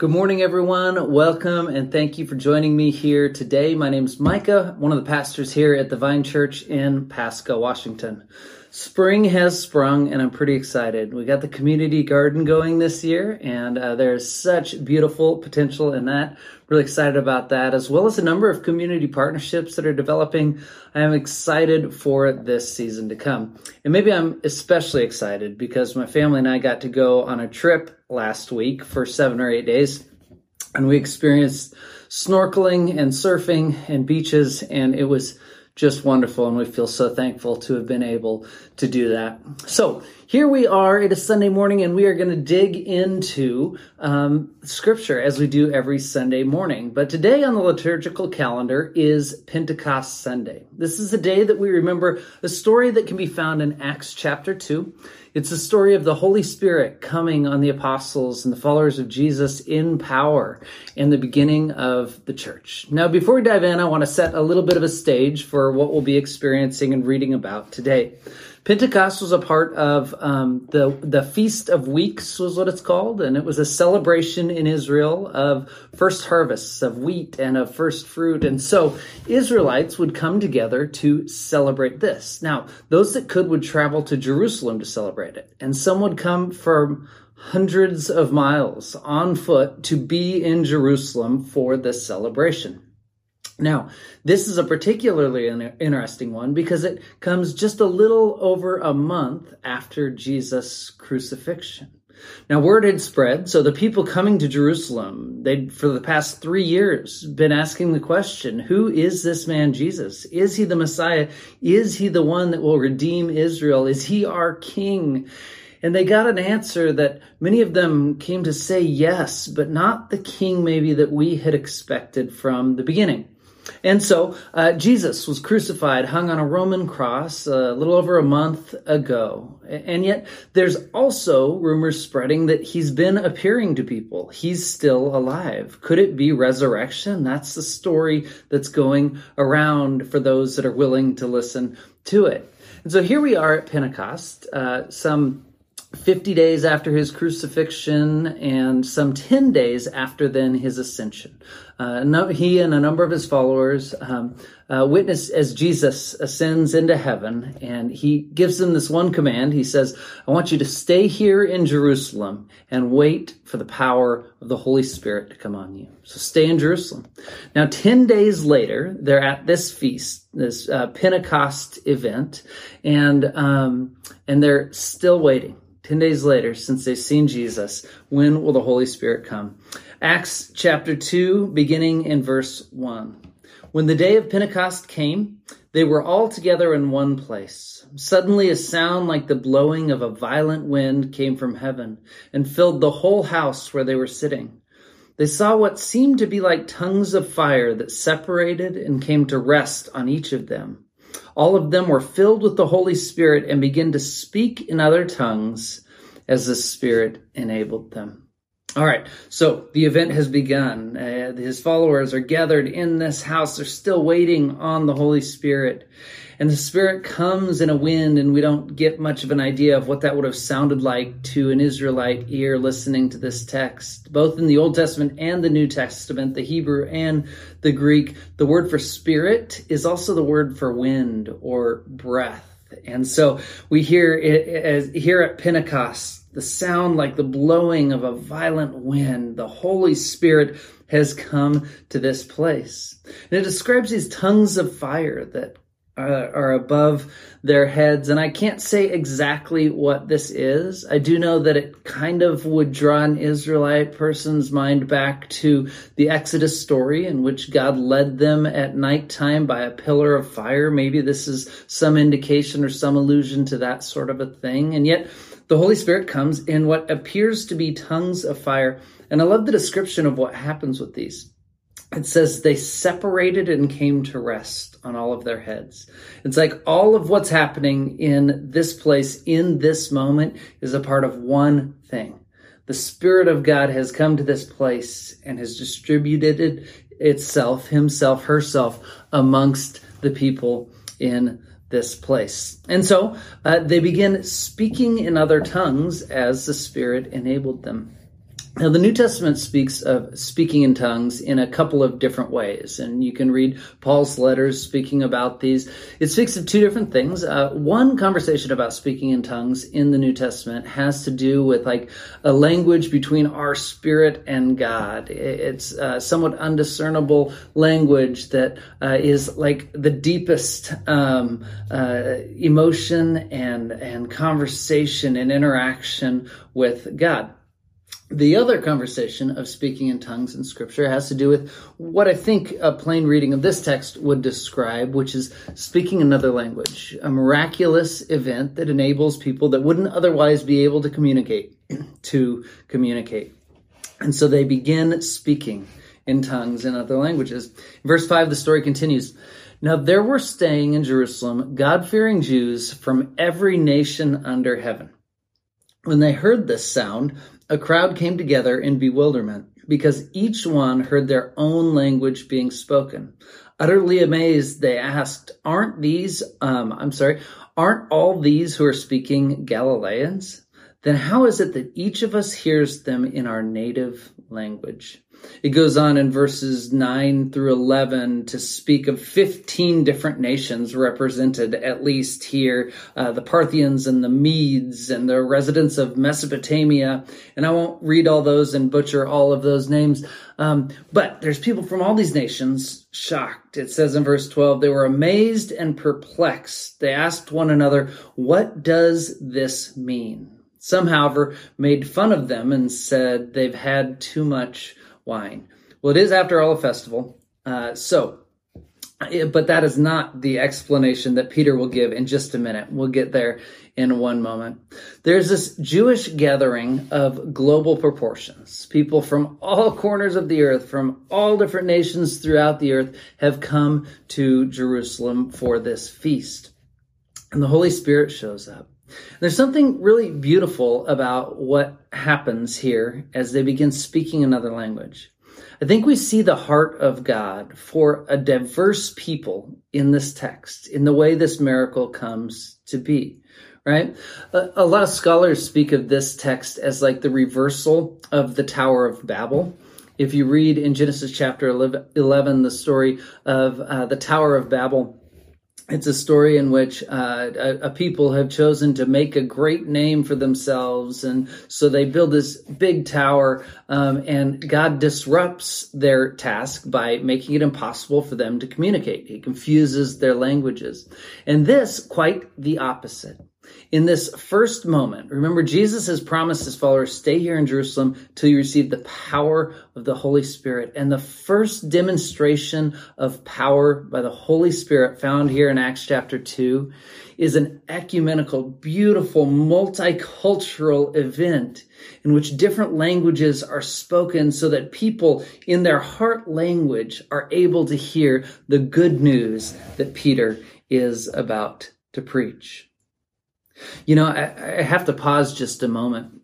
Good morning, everyone. Welcome and thank you for joining me here today. My name is Micah, one of the pastors here at the Vine Church in Pasco, Washington. Spring has sprung and I'm pretty excited. We got the community garden going this year and uh, there's such beautiful potential in that. Really excited about that as well as a number of community partnerships that are developing. I am excited for this season to come. And maybe I'm especially excited because my family and I got to go on a trip last week for seven or eight days and we experienced snorkeling and surfing and beaches and it was just wonderful. And we feel so thankful to have been able to do that. So here we are. It is Sunday morning and we are going to dig into um, scripture as we do every Sunday morning. But today on the liturgical calendar is Pentecost Sunday. This is a day that we remember a story that can be found in Acts chapter 2. It's the story of the Holy Spirit coming on the apostles and the followers of Jesus in power in the beginning of the church. Now, before we dive in, I want to set a little bit of a stage for what we'll be experiencing and reading about today. Pentecost was a part of um, the the Feast of Weeks was what it's called, and it was a celebration in Israel of first harvests of wheat and of first fruit, and so Israelites would come together to celebrate this. Now, those that could would travel to Jerusalem to celebrate it, and some would come from hundreds of miles on foot to be in Jerusalem for this celebration. Now, this is a particularly interesting one because it comes just a little over a month after Jesus' crucifixion. Now, word had spread, so the people coming to Jerusalem, they'd, for the past three years, been asking the question, who is this man Jesus? Is he the Messiah? Is he the one that will redeem Israel? Is he our king? And they got an answer that many of them came to say yes, but not the king maybe that we had expected from the beginning. And so uh, Jesus was crucified, hung on a Roman cross uh, a little over a month ago. And yet there's also rumors spreading that he's been appearing to people. He's still alive. Could it be resurrection? That's the story that's going around for those that are willing to listen to it. And so here we are at Pentecost, uh, some 50 days after his crucifixion and some 10 days after then his ascension. Uh, he and a number of his followers um, uh, witness as Jesus ascends into heaven and he gives them this one command. He says, I want you to stay here in Jerusalem and wait for the power of the Holy Spirit to come on you. So stay in Jerusalem. Now, 10 days later, they're at this feast, this uh, Pentecost event, and, um, and they're still waiting. 10 days later, since they've seen Jesus, when will the Holy Spirit come? Acts chapter 2, beginning in verse 1. When the day of Pentecost came, they were all together in one place. Suddenly a sound like the blowing of a violent wind came from heaven and filled the whole house where they were sitting. They saw what seemed to be like tongues of fire that separated and came to rest on each of them. All of them were filled with the Holy Spirit and began to speak in other tongues as the Spirit enabled them. All right, so the event has begun. Uh, his followers are gathered in this house. They're still waiting on the Holy Spirit. And the Spirit comes in a wind, and we don't get much of an idea of what that would have sounded like to an Israelite ear listening to this text. Both in the Old Testament and the New Testament, the Hebrew and the Greek, the word for spirit is also the word for wind or breath. And so we hear it as here at Pentecost, the sound like the blowing of a violent wind. The Holy Spirit has come to this place. And it describes these tongues of fire that are, are, above their heads. And I can't say exactly what this is. I do know that it kind of would draw an Israelite person's mind back to the Exodus story in which God led them at nighttime by a pillar of fire. Maybe this is some indication or some allusion to that sort of a thing. And yet, the Holy Spirit comes in what appears to be tongues of fire. And I love the description of what happens with these. It says they separated and came to rest on all of their heads. It's like all of what's happening in this place, in this moment, is a part of one thing. The Spirit of God has come to this place and has distributed itself, himself, herself, amongst the people in this place. And so uh, they begin speaking in other tongues as the Spirit enabled them. Now, the New Testament speaks of speaking in tongues in a couple of different ways, and you can read Paul's letters speaking about these. It speaks of two different things. Uh, one conversation about speaking in tongues in the New Testament has to do with like a language between our spirit and God. It's somewhat undiscernible language that uh, is like the deepest um, uh, emotion and and conversation and interaction with God. The other conversation of speaking in tongues in scripture has to do with what I think a plain reading of this text would describe, which is speaking another language, a miraculous event that enables people that wouldn't otherwise be able to communicate to communicate. And so they begin speaking in tongues in other languages. verse 5, the story continues. Now there were staying in Jerusalem God fearing Jews from every nation under heaven. When they heard this sound, a crowd came together in bewilderment because each one heard their own language being spoken. Utterly amazed, they asked, Aren't these, um, I'm sorry, aren't all these who are speaking Galileans? Then how is it that each of us hears them in our native language? It goes on in verses 9 through 11 to speak of 15 different nations represented, at least here uh, the Parthians and the Medes and the residents of Mesopotamia. And I won't read all those and butcher all of those names. Um, but there's people from all these nations shocked. It says in verse 12, they were amazed and perplexed. They asked one another, What does this mean? Some, however, made fun of them and said they've had too much wine. Well, it is, after all, a festival. Uh, so, but that is not the explanation that Peter will give in just a minute. We'll get there in one moment. There's this Jewish gathering of global proportions. People from all corners of the earth, from all different nations throughout the earth, have come to Jerusalem for this feast. And the Holy Spirit shows up. There's something really beautiful about what happens here as they begin speaking another language. I think we see the heart of God for a diverse people in this text, in the way this miracle comes to be, right? A, lot of scholars speak of this text as like the reversal of the Tower of Babel. If you read in Genesis chapter 11, the story of uh, the Tower of Babel, it's a story in which uh, a, a, people have chosen to make a great name for themselves, and so they build this big tower. Um, and God disrupts their task by making it impossible for them to communicate. He confuses their languages, and this quite the opposite in this first moment, remember Jesus has promised his followers, stay here in Jerusalem till you receive the power of the Holy Spirit. And the first demonstration of power by the Holy Spirit found here in Acts chapter 2 is an ecumenical, beautiful, multicultural event in which different languages are spoken so that people in their heart language are able to hear the good news that Peter is about to preach. You know, I, I have to pause just a moment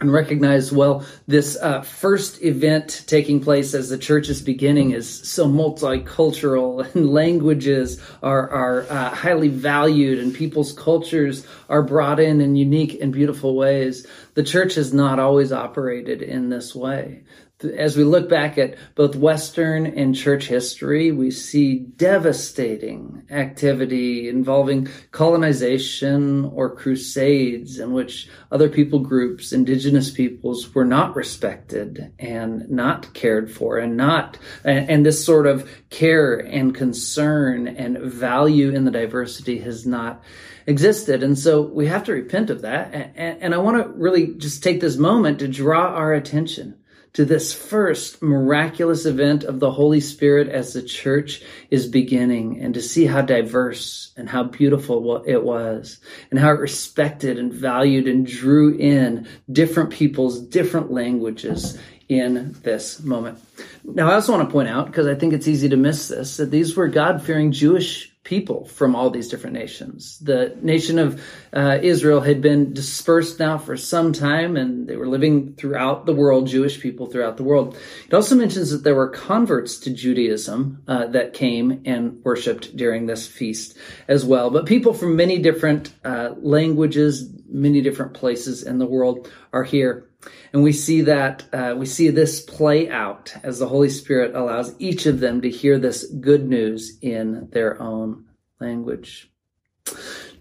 and recognize well this uh, first event taking place as the church is beginning is so multicultural and languages are are uh, highly valued and people's cultures are brought in in unique and beautiful ways. The church has not always operated in this way as we look back at both Western and church history, we see devastating activity involving colonization or crusades in which other people groups, indigenous peoples, were not respected and not cared for and not, and this sort of care and concern and value in the diversity has not existed. And so we have to repent of that. And, I want to really just take this moment to draw our attention to this first miraculous event of the Holy Spirit as the church is beginning and to see how diverse and how beautiful it was and how it respected and valued and drew in different peoples, different languages in this moment. Now, I also want to point out, because I think it's easy to miss this, that these were God fearing Jewish people from all these different nations. The nation of uh, Israel had been dispersed now for some time, and they were living throughout the world, Jewish people throughout the world. It also mentions that there were converts to Judaism uh, that came and worshiped during this feast as well. But people from many different uh, languages, many different places in the world are here. And we see that, uh, we see this play out as the Holy Spirit allows each of them to hear this good news in their own language.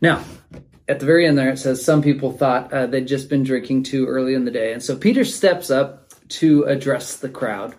Now, at the very end there, it says some people thought uh, they'd just been drinking too early in the day. And so Peter steps up to address the crowd.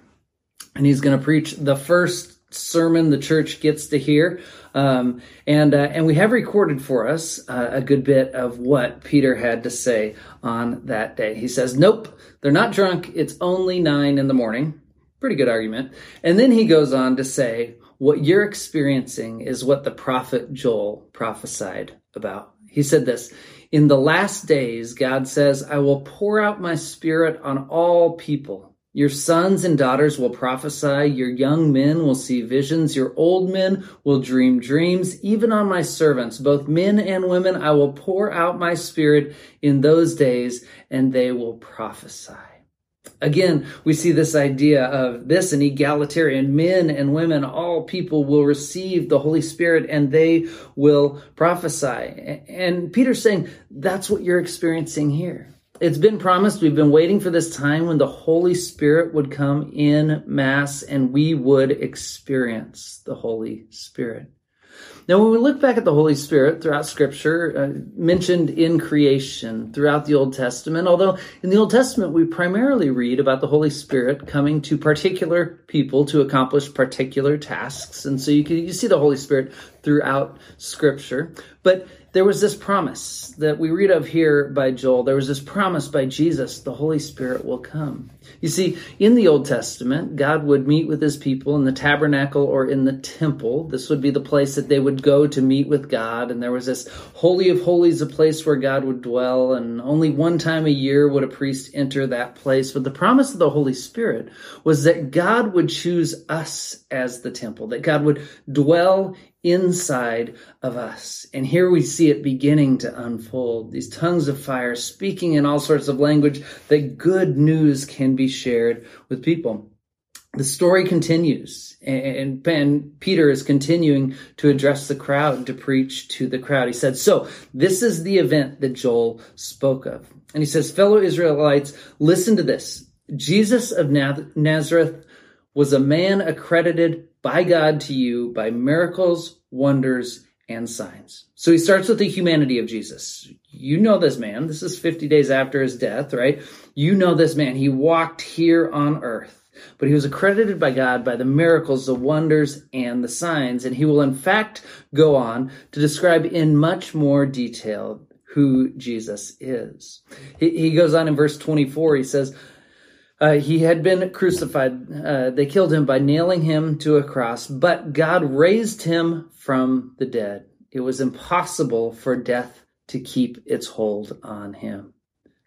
And he's going to preach the first sermon the church gets to hear. Um, and uh, and we have recorded for us uh, a good bit of what Peter had to say on that day. He says, "Nope, they're not drunk. It's only nine in the morning." Pretty good argument. And then he goes on to say, "What you're experiencing is what the prophet Joel prophesied about." He said this. In the last days, God says, I will pour out my spirit on all people. Your sons and daughters will prophesy. Your young men will see visions. Your old men will dream dreams. Even on my servants, both men and women, I will pour out my spirit in those days and they will prophesy. Again, we see this idea of this an egalitarian men and women, all people will receive the Holy Spirit and they will prophesy. And Peter's saying that's what you're experiencing here. It's been promised. We've been waiting for this time when the Holy Spirit would come in mass and we would experience the Holy Spirit. Now, when we look back at the Holy Spirit throughout Scripture, uh, mentioned in creation throughout the Old Testament, although in the Old Testament we primarily read about the Holy Spirit coming to particular people to accomplish particular tasks, and so you can you see the Holy Spirit throughout Scripture. But there was this promise that we read of here by Joel. There was this promise by Jesus, the Holy Spirit will come. You see, in the Old Testament, God would meet with his people in the tabernacle or in the temple. This would be the place that they would go to meet with God. And there was this Holy of Holies, a place where God would dwell. And only one time a year would a priest enter that place. But the promise of the Holy Spirit was that God would choose us as the temple, that God would dwell inside of us. And here we see it beginning to unfold. These tongues of fire speaking in all sorts of language that good news can be shared with people. The story continues and, and Peter is continuing to address the crowd, to preach to the crowd. He said, so this is the event that Joel spoke of. And he says, fellow Israelites, listen to this. Jesus of Nazareth was a man accredited by God to you by miracles, wonders, and signs. So he starts with the humanity of Jesus. You know this man. This is 50 days after his death, right? You know this man. He walked here on earth, but he was accredited by God by the miracles, the wonders, and the signs. And he will in fact go on to describe in much more detail who Jesus is. He, goes on in verse 24. He says, uh, he had been crucified. Uh, they killed him by nailing him to a cross, but God raised him from the dead. It was impossible for death to keep its hold on him.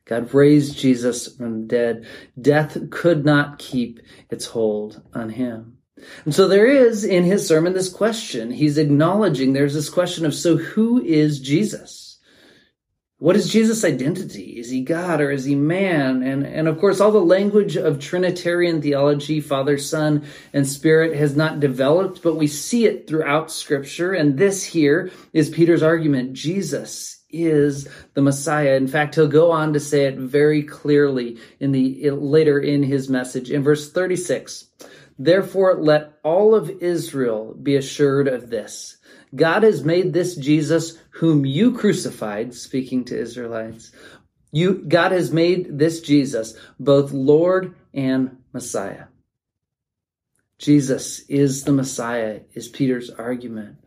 God raised Jesus from the dead. Death could not keep its hold on him. And so there is in his sermon this question. He's acknowledging there's this question of, so who is Jesus? What is Jesus' identity? Is he God or is he man? And, and of course, all the language of Trinitarian theology, Father, Son, and Spirit has not developed, but we see it throughout Scripture. And this here is Peter's argument. Jesus is the Messiah. In fact, he'll go on to say it very clearly in the later in his message in verse 36. Therefore, let all of Israel be assured of this God has made this Jesus whom you crucified, speaking to Israelites. You, God has made this Jesus both Lord and Messiah. Jesus is the Messiah, is Peter's argument.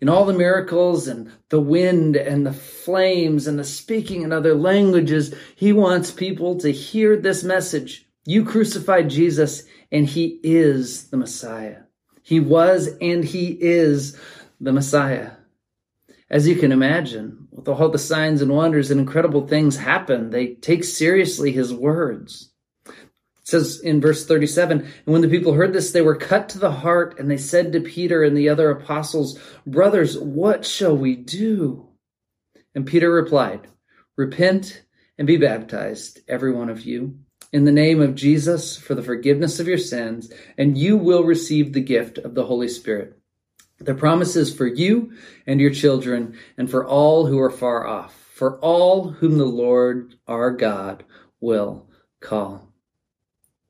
In all the miracles and the wind and the flames and the speaking in other languages, he wants people to hear this message. You crucified Jesus and he is the Messiah. He was and he is the Messiah. As you can imagine, with all the signs and wonders and incredible things happen, they take seriously his words. It says in verse 37, and when the people heard this, they were cut to the heart and they said to Peter and the other apostles, brothers, what shall we do? And Peter replied, repent and be baptized, every one of you, in the name of Jesus for the forgiveness of your sins, and you will receive the gift of the Holy Spirit. The promise is for you and your children and for all who are far off, for all whom the Lord our God will call.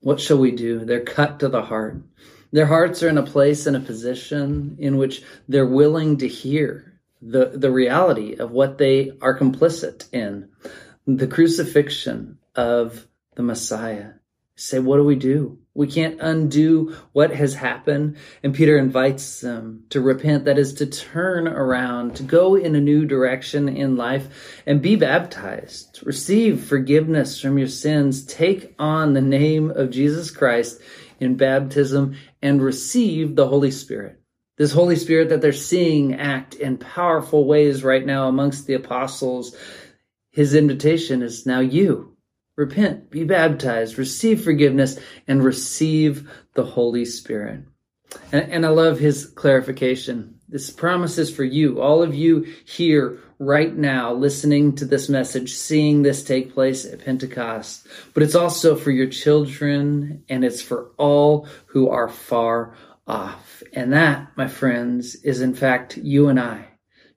What shall we do? They're cut to the heart. Their hearts are in a place and a position in which they're willing to hear the, the reality of what they are complicit in the crucifixion of the Messiah. Say, what do we do? We can't undo what has happened. And Peter invites them to repent, that is, to turn around, to go in a new direction in life and be baptized. Receive forgiveness from your sins. Take on the name of Jesus Christ in baptism and receive the Holy Spirit. This Holy Spirit that they're seeing act in powerful ways right now amongst the apostles. His invitation is now you repent, be baptized, receive forgiveness, and receive the Holy Spirit. And, and, I love his clarification. This promise is for you, all of you here right now, listening to this message, seeing this take place at Pentecost. But it's also for your children, and it's for all who are far off. And that, my friends, is in fact you and I.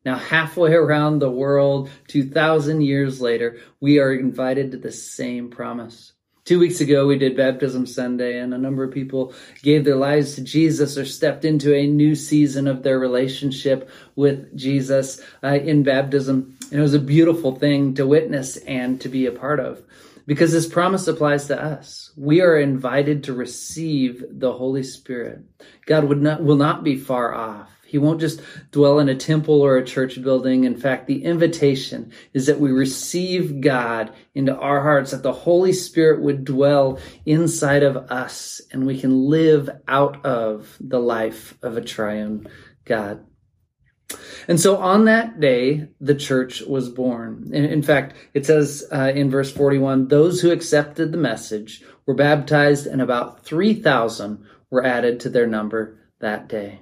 Now, halfway around the world, 2,000 years later, we are invited to the same promise. Two weeks ago, we did Baptism Sunday, and a number of people gave their lives to Jesus or stepped into a new season of their relationship with Jesus uh, in baptism. And it was a beautiful thing to witness and to be a part of because this promise applies to us. We are invited to receive the Holy Spirit. God would not, will not be far off. He won't just dwell in a temple or a church building. In fact, the invitation is that we receive God into our hearts, that the Holy Spirit would dwell inside of us and we can live out of the life of a triune God. And so on that day, the church was born. In, in fact, it says uh, in verse 41 those who accepted the message were baptized, and about 3,000 were added to their number that day.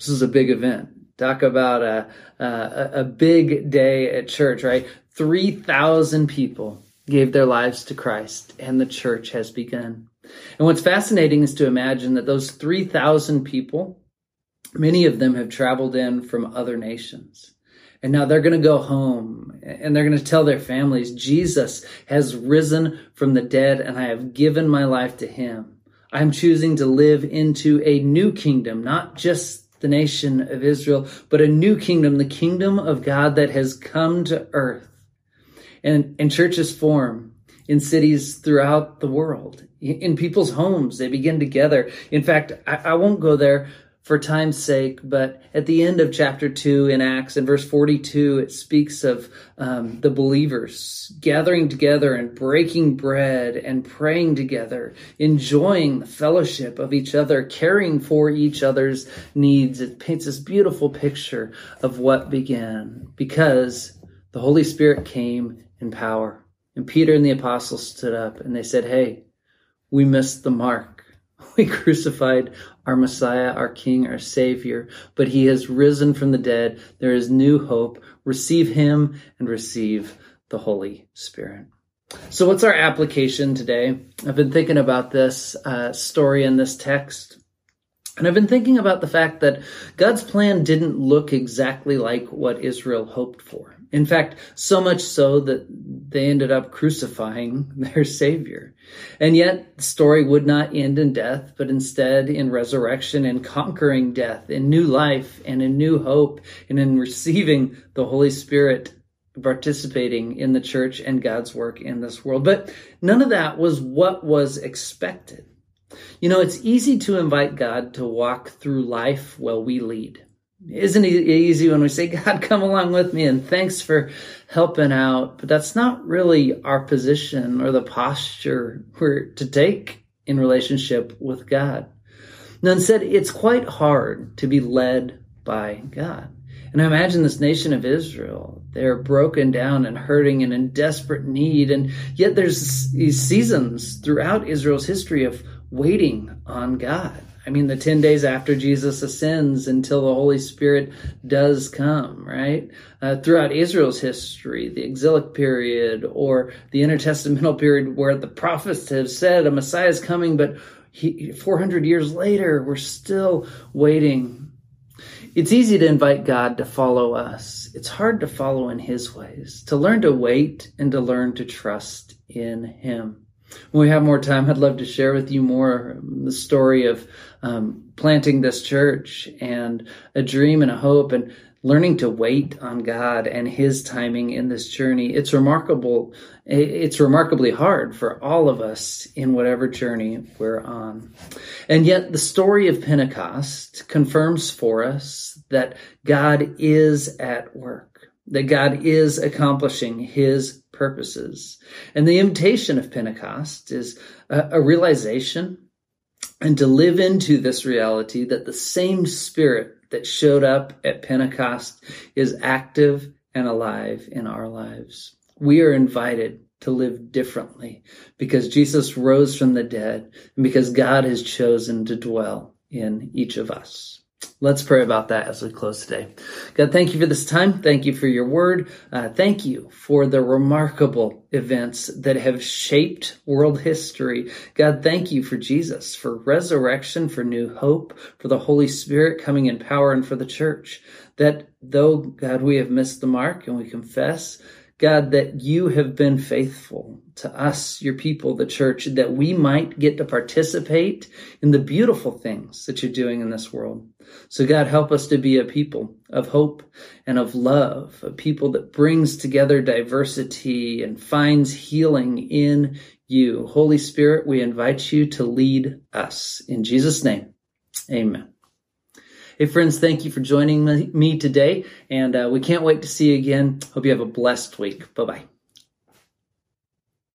This is a big event. Talk about a, a, a big day at church, right? 3,000 people gave their lives to Christ and the church has begun. And what's fascinating is to imagine that those 3,000 people, many of them have traveled in from other nations. And now they're going to go home and they're going to tell their families, Jesus has risen from the dead and I have given my life to him. I'm choosing to live into a new kingdom, not just the nation of Israel, but a new kingdom, the kingdom of God that has come to earth. And, and churches form in cities throughout the world, in people's homes. They begin together. In fact, I, I won't go there for time's sake, but at the end of chapter 2 in Acts, in verse 42, it speaks of um, the believers gathering together and breaking bread and praying together, enjoying the fellowship of each other, caring for each other's needs. It paints this beautiful picture of what began because the Holy Spirit came in power. And Peter and the apostles stood up and they said, Hey, we missed the mark we crucified our Messiah, our King, our Savior, but he has risen from the dead. There is new hope. Receive him and receive the Holy Spirit. So, what's our application today? I've been thinking about this uh, story in this text. And I've been thinking about the fact that God's plan didn't look exactly like what Israel hoped for. In fact, so much so that they ended up crucifying their Savior. And yet, the story would not end in death, but instead in resurrection and conquering death, in new life and in new hope, and in receiving the Holy Spirit, participating in the church and God's work in this world. But none of that was what was expected. You know, it's easy to invite God to walk through life while we lead. Isn't it easy when we say, God, come along with me and thanks for helping out? But that's not really our position or the posture we're to take in relationship with God. None said it's quite hard to be led by God. And I imagine this nation of Israel, they're broken down and hurting and in desperate need. And yet there's these seasons throughout Israel's history of waiting on God. I mean, the 10 days after Jesus ascends until the Holy Spirit does come, right? Uh, throughout Israel's history, the exilic period or the intertestamental period where the prophets have said a Messiah is coming, but he, 400 years later, we're still waiting. It's easy to invite God to follow us. It's hard to follow in his ways, to learn to wait and to learn to trust in him. When we have more time, I'd love to share with you more um, the story of um, planting this church and a dream and a hope and learning to wait on God and His timing in this journey. It's remarkable. It's remarkably hard for all of us in whatever journey we're on. And yet the story of Pentecost confirms for us that God is at work, that God is accomplishing His purposes. And the invitation of Pentecost is a, a realization and to live into this reality that the same spirit that showed up at Pentecost is active and alive in our lives. We are invited to live differently because Jesus rose from the dead and because God has chosen to dwell in each of us. Let's pray about that as we close today. God, thank you for this time. Thank you for your word. Uh, thank you for the remarkable events that have shaped world history. God, thank you for Jesus, for resurrection, for new hope, for the Holy Spirit coming in power, and for the church. That though, God, we have missed the mark and we confess, God, that you have been faithful to us, your people, the church, that we might get to participate in the beautiful things that you're doing in this world. So God, help us to be a people of hope and of love, a people that brings together diversity and finds healing in you. Holy Spirit, we invite you to lead us. In Jesus' name, amen. Hey, friends, thank you for joining me today, and uh, we can't wait to see you again. Hope you have a blessed week. Bye bye.